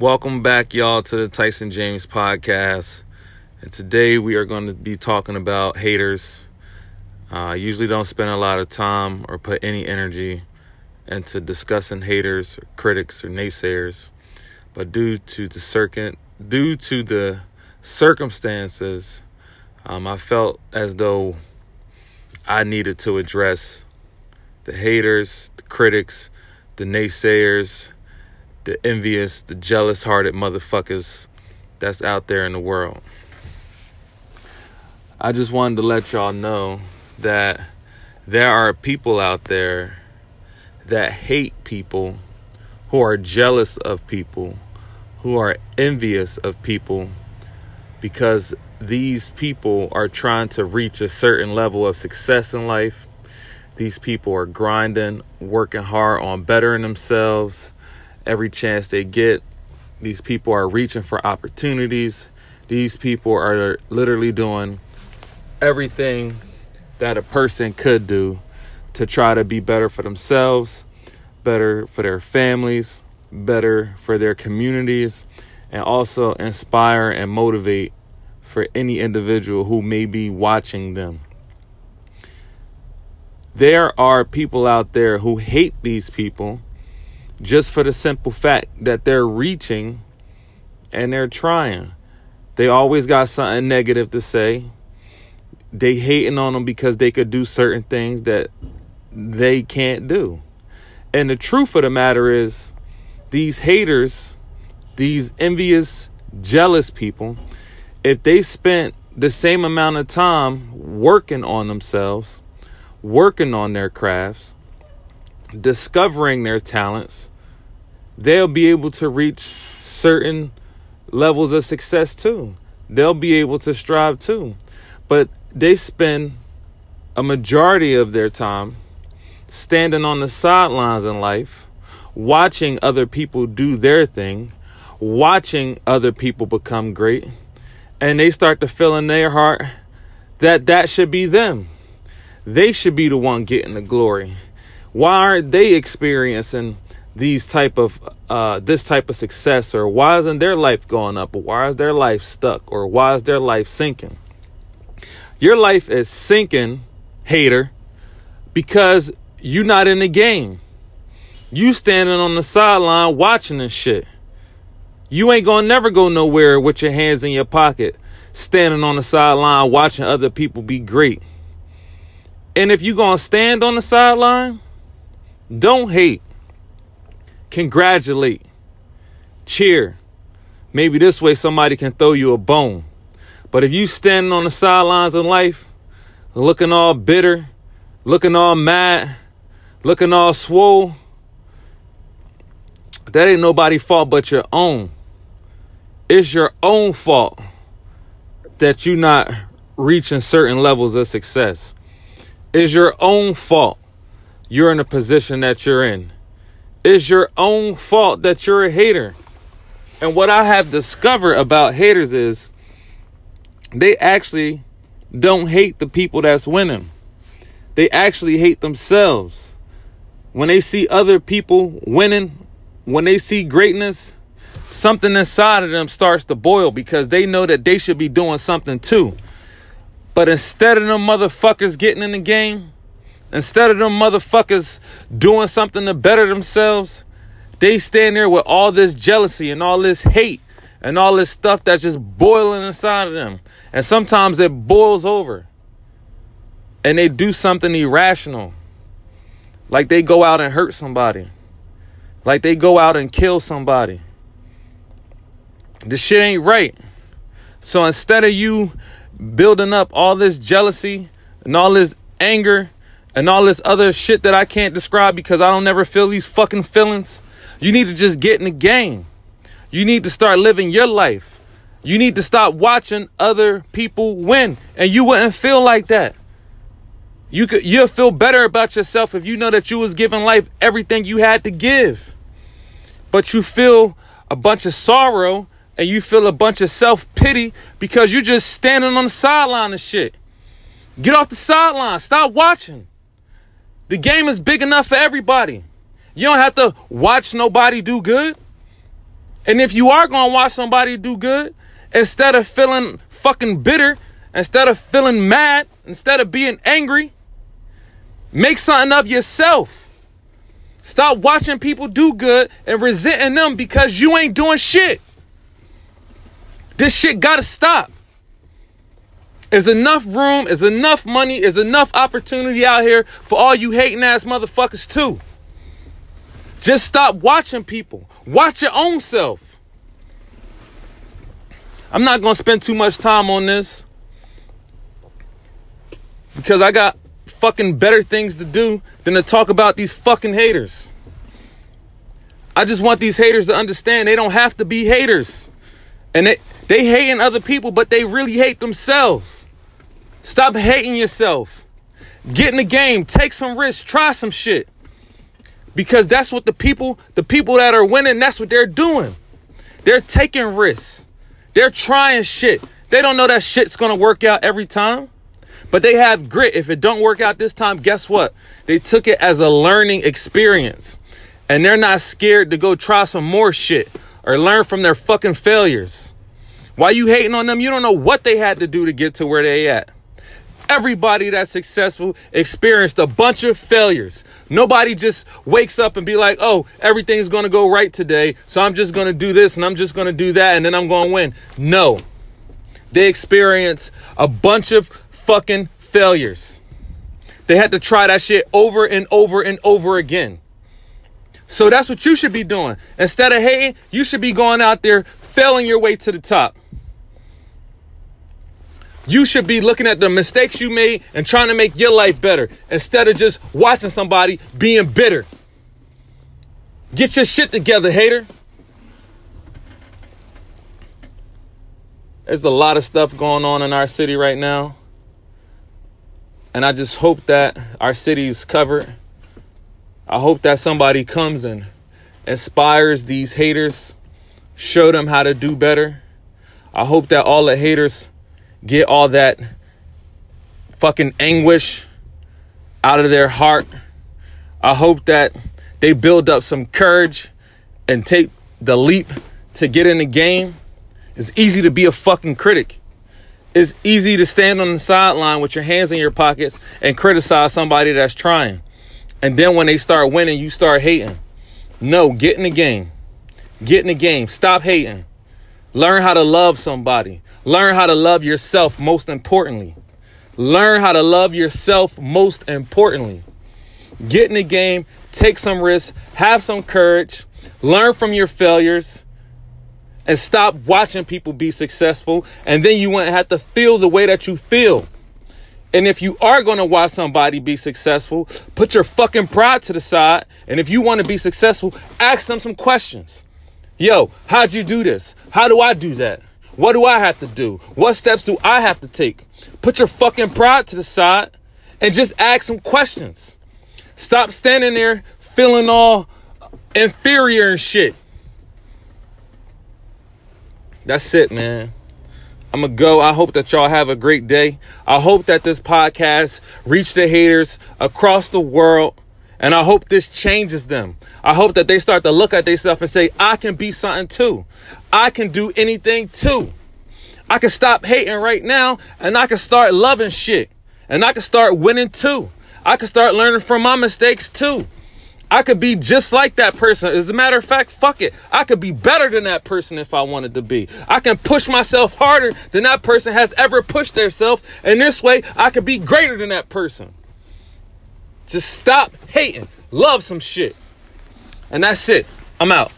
Welcome back, y'all, to the Tyson James podcast. And today we are going to be talking about haters. Uh, I usually don't spend a lot of time or put any energy into discussing haters, or critics, or naysayers, but due to the circuit, due to the circumstances, um, I felt as though I needed to address the haters, the critics, the naysayers, the envious, the jealous hearted motherfuckers that's out there in the world. I just wanted to let y'all know that there are people out there that hate people, who are jealous of people, who are envious of people because these people are trying to reach a certain level of success in life. These people are grinding, working hard on bettering themselves every chance they get. These people are reaching for opportunities. These people are literally doing everything that a person could do to try to be better for themselves, better for their families, better for their communities, and also inspire and motivate for any individual who may be watching them. There are people out there who hate these people just for the simple fact that they're reaching and they're trying. They always got something negative to say. They hating on them because they could do certain things that they can't do. And the truth of the matter is, these haters, these envious, jealous people, if they spent the same amount of time working on themselves, working on their crafts, discovering their talents, they'll be able to reach certain levels of success too. They'll be able to strive too. But they spend a majority of their time standing on the sidelines in life, watching other people do their thing, watching other people become great, and they start to feel in their heart that that should be them. They should be the one getting the glory. Why aren't they experiencing these type of uh, this type of success, or why isn't their life going up, or why is their life stuck, or why is their life sinking? Your life is sinking, hater, because you're not in the game. You standing on the sideline watching this shit. You ain't gonna never go nowhere with your hands in your pocket, standing on the sideline watching other people be great. And if you gonna stand on the sideline, don't hate. Congratulate. Cheer. Maybe this way somebody can throw you a bone. But if you standing on the sidelines of life, looking all bitter, looking all mad, looking all swole, that ain't nobody fault but your own. It's your own fault that you not reaching certain levels of success. It's your own fault you're in a position that you're in. It's your own fault that you're a hater. And what I have discovered about haters is they actually don't hate the people that's winning. They actually hate themselves. When they see other people winning, when they see greatness, something inside of them starts to boil because they know that they should be doing something too. But instead of them motherfuckers getting in the game, Instead of them motherfuckers doing something to better themselves, they stand there with all this jealousy and all this hate and all this stuff that's just boiling inside of them. And sometimes it boils over. And they do something irrational. Like they go out and hurt somebody. Like they go out and kill somebody. This shit ain't right. So instead of you building up all this jealousy and all this anger and all this other shit that I can't describe because I don't never feel these fucking feelings. You need to just get in the game. You need to start living your life. You need to stop watching other people win. And you wouldn't feel like that. You could you'll feel better about yourself if you know that you was giving life everything you had to give. But you feel a bunch of sorrow and you feel a bunch of self-pity because you're just standing on the sideline of shit. Get off the sideline. Stop watching. The game is big enough for everybody. You don't have to watch nobody do good And if you are going to watch somebody do good, instead of feeling fucking bitter, instead of feeling mad, instead of being angry, make something of yourself. Stop watching people do good and resenting them because you ain't doing shit. This shit gotta stop. Is enough room, is enough money, is enough opportunity out here for all you hating ass motherfuckers too. Just stop watching people. Watch your own self. I'm not going to spend too much time on this because I got fucking better things to do than to talk about these fucking haters. I just want these haters to understand they don't have to be haters. And they, they hating other people, but they really hate themselves. Stop hating yourself. Get in the game, take some risks, try some shit. Because that's what the people, the people that are winning, that's what they're doing. They're taking risks. They're trying shit. They don't know that shit's gonna work out every time. But they have grit. If it don't work out this time, guess what? They took it as a learning experience. And they're not scared to go try some more shit or learn from their fucking failures. Why you hating on them? You don't know what they had to do to get to where they at. Everybody that's successful experienced a bunch of failures. Nobody just wakes up and be like, oh, everything's gonna go right today, so I'm just gonna do this and I'm just gonna do that and then I'm gonna win. No. They experience a bunch of fucking failures. They had to try that shit over and over and over again. So that's what you should be doing. Instead of hating, you should be going out there failing your way to the top. You should be looking at the mistakes you made and trying to make your life better instead of just watching somebody being bitter. Get your shit together, hater. There's a lot of stuff going on in our city right now. And I just hope that our city is covered. I hope that somebody comes and inspires these haters, show them how to do better. I hope that all the haters get all that fucking anguish out of their heart. I hope that they build up some courage and take the leap to get in the game. It's easy to be a fucking critic. It's easy to stand on the sideline with your hands in your pockets and criticize somebody that's trying. And then when they start winning, you start hating. No, get in the game. Get in the game. Stop hating. Learn how to love somebody. Learn how to love yourself, most importantly. Learn how to love yourself, most importantly. Get in the game, take some risks, have some courage, learn from your failures, and stop watching people be successful. And then you won't have to feel the way that you feel. And if you are going to watch somebody be successful, put your fucking pride to the side. And if you want to be successful, ask them some questions. Yo, how'd you do this? How do I do that? What do I have to do? What steps do I have to take? Put your fucking pride to the side and just ask some questions. Stop standing there feeling all inferior and shit. That's it, man. I'm gonna go. I hope that y'all have a great day. I hope that this podcast reach the haters across the world. And I hope this changes them. I hope that they start to look at themselves and say, I can be something too. I can do anything too. I can stop hating right now and I can start loving shit. And I can start winning too. I can start learning from my mistakes too. I could be just like that person. As a matter of fact, fuck it. I could be better than that person if I wanted to be. I can push myself harder than that person has ever pushed themselves. And this way, I could be greater than that person. Just stop hating. Love some shit. And that's it. I'm out.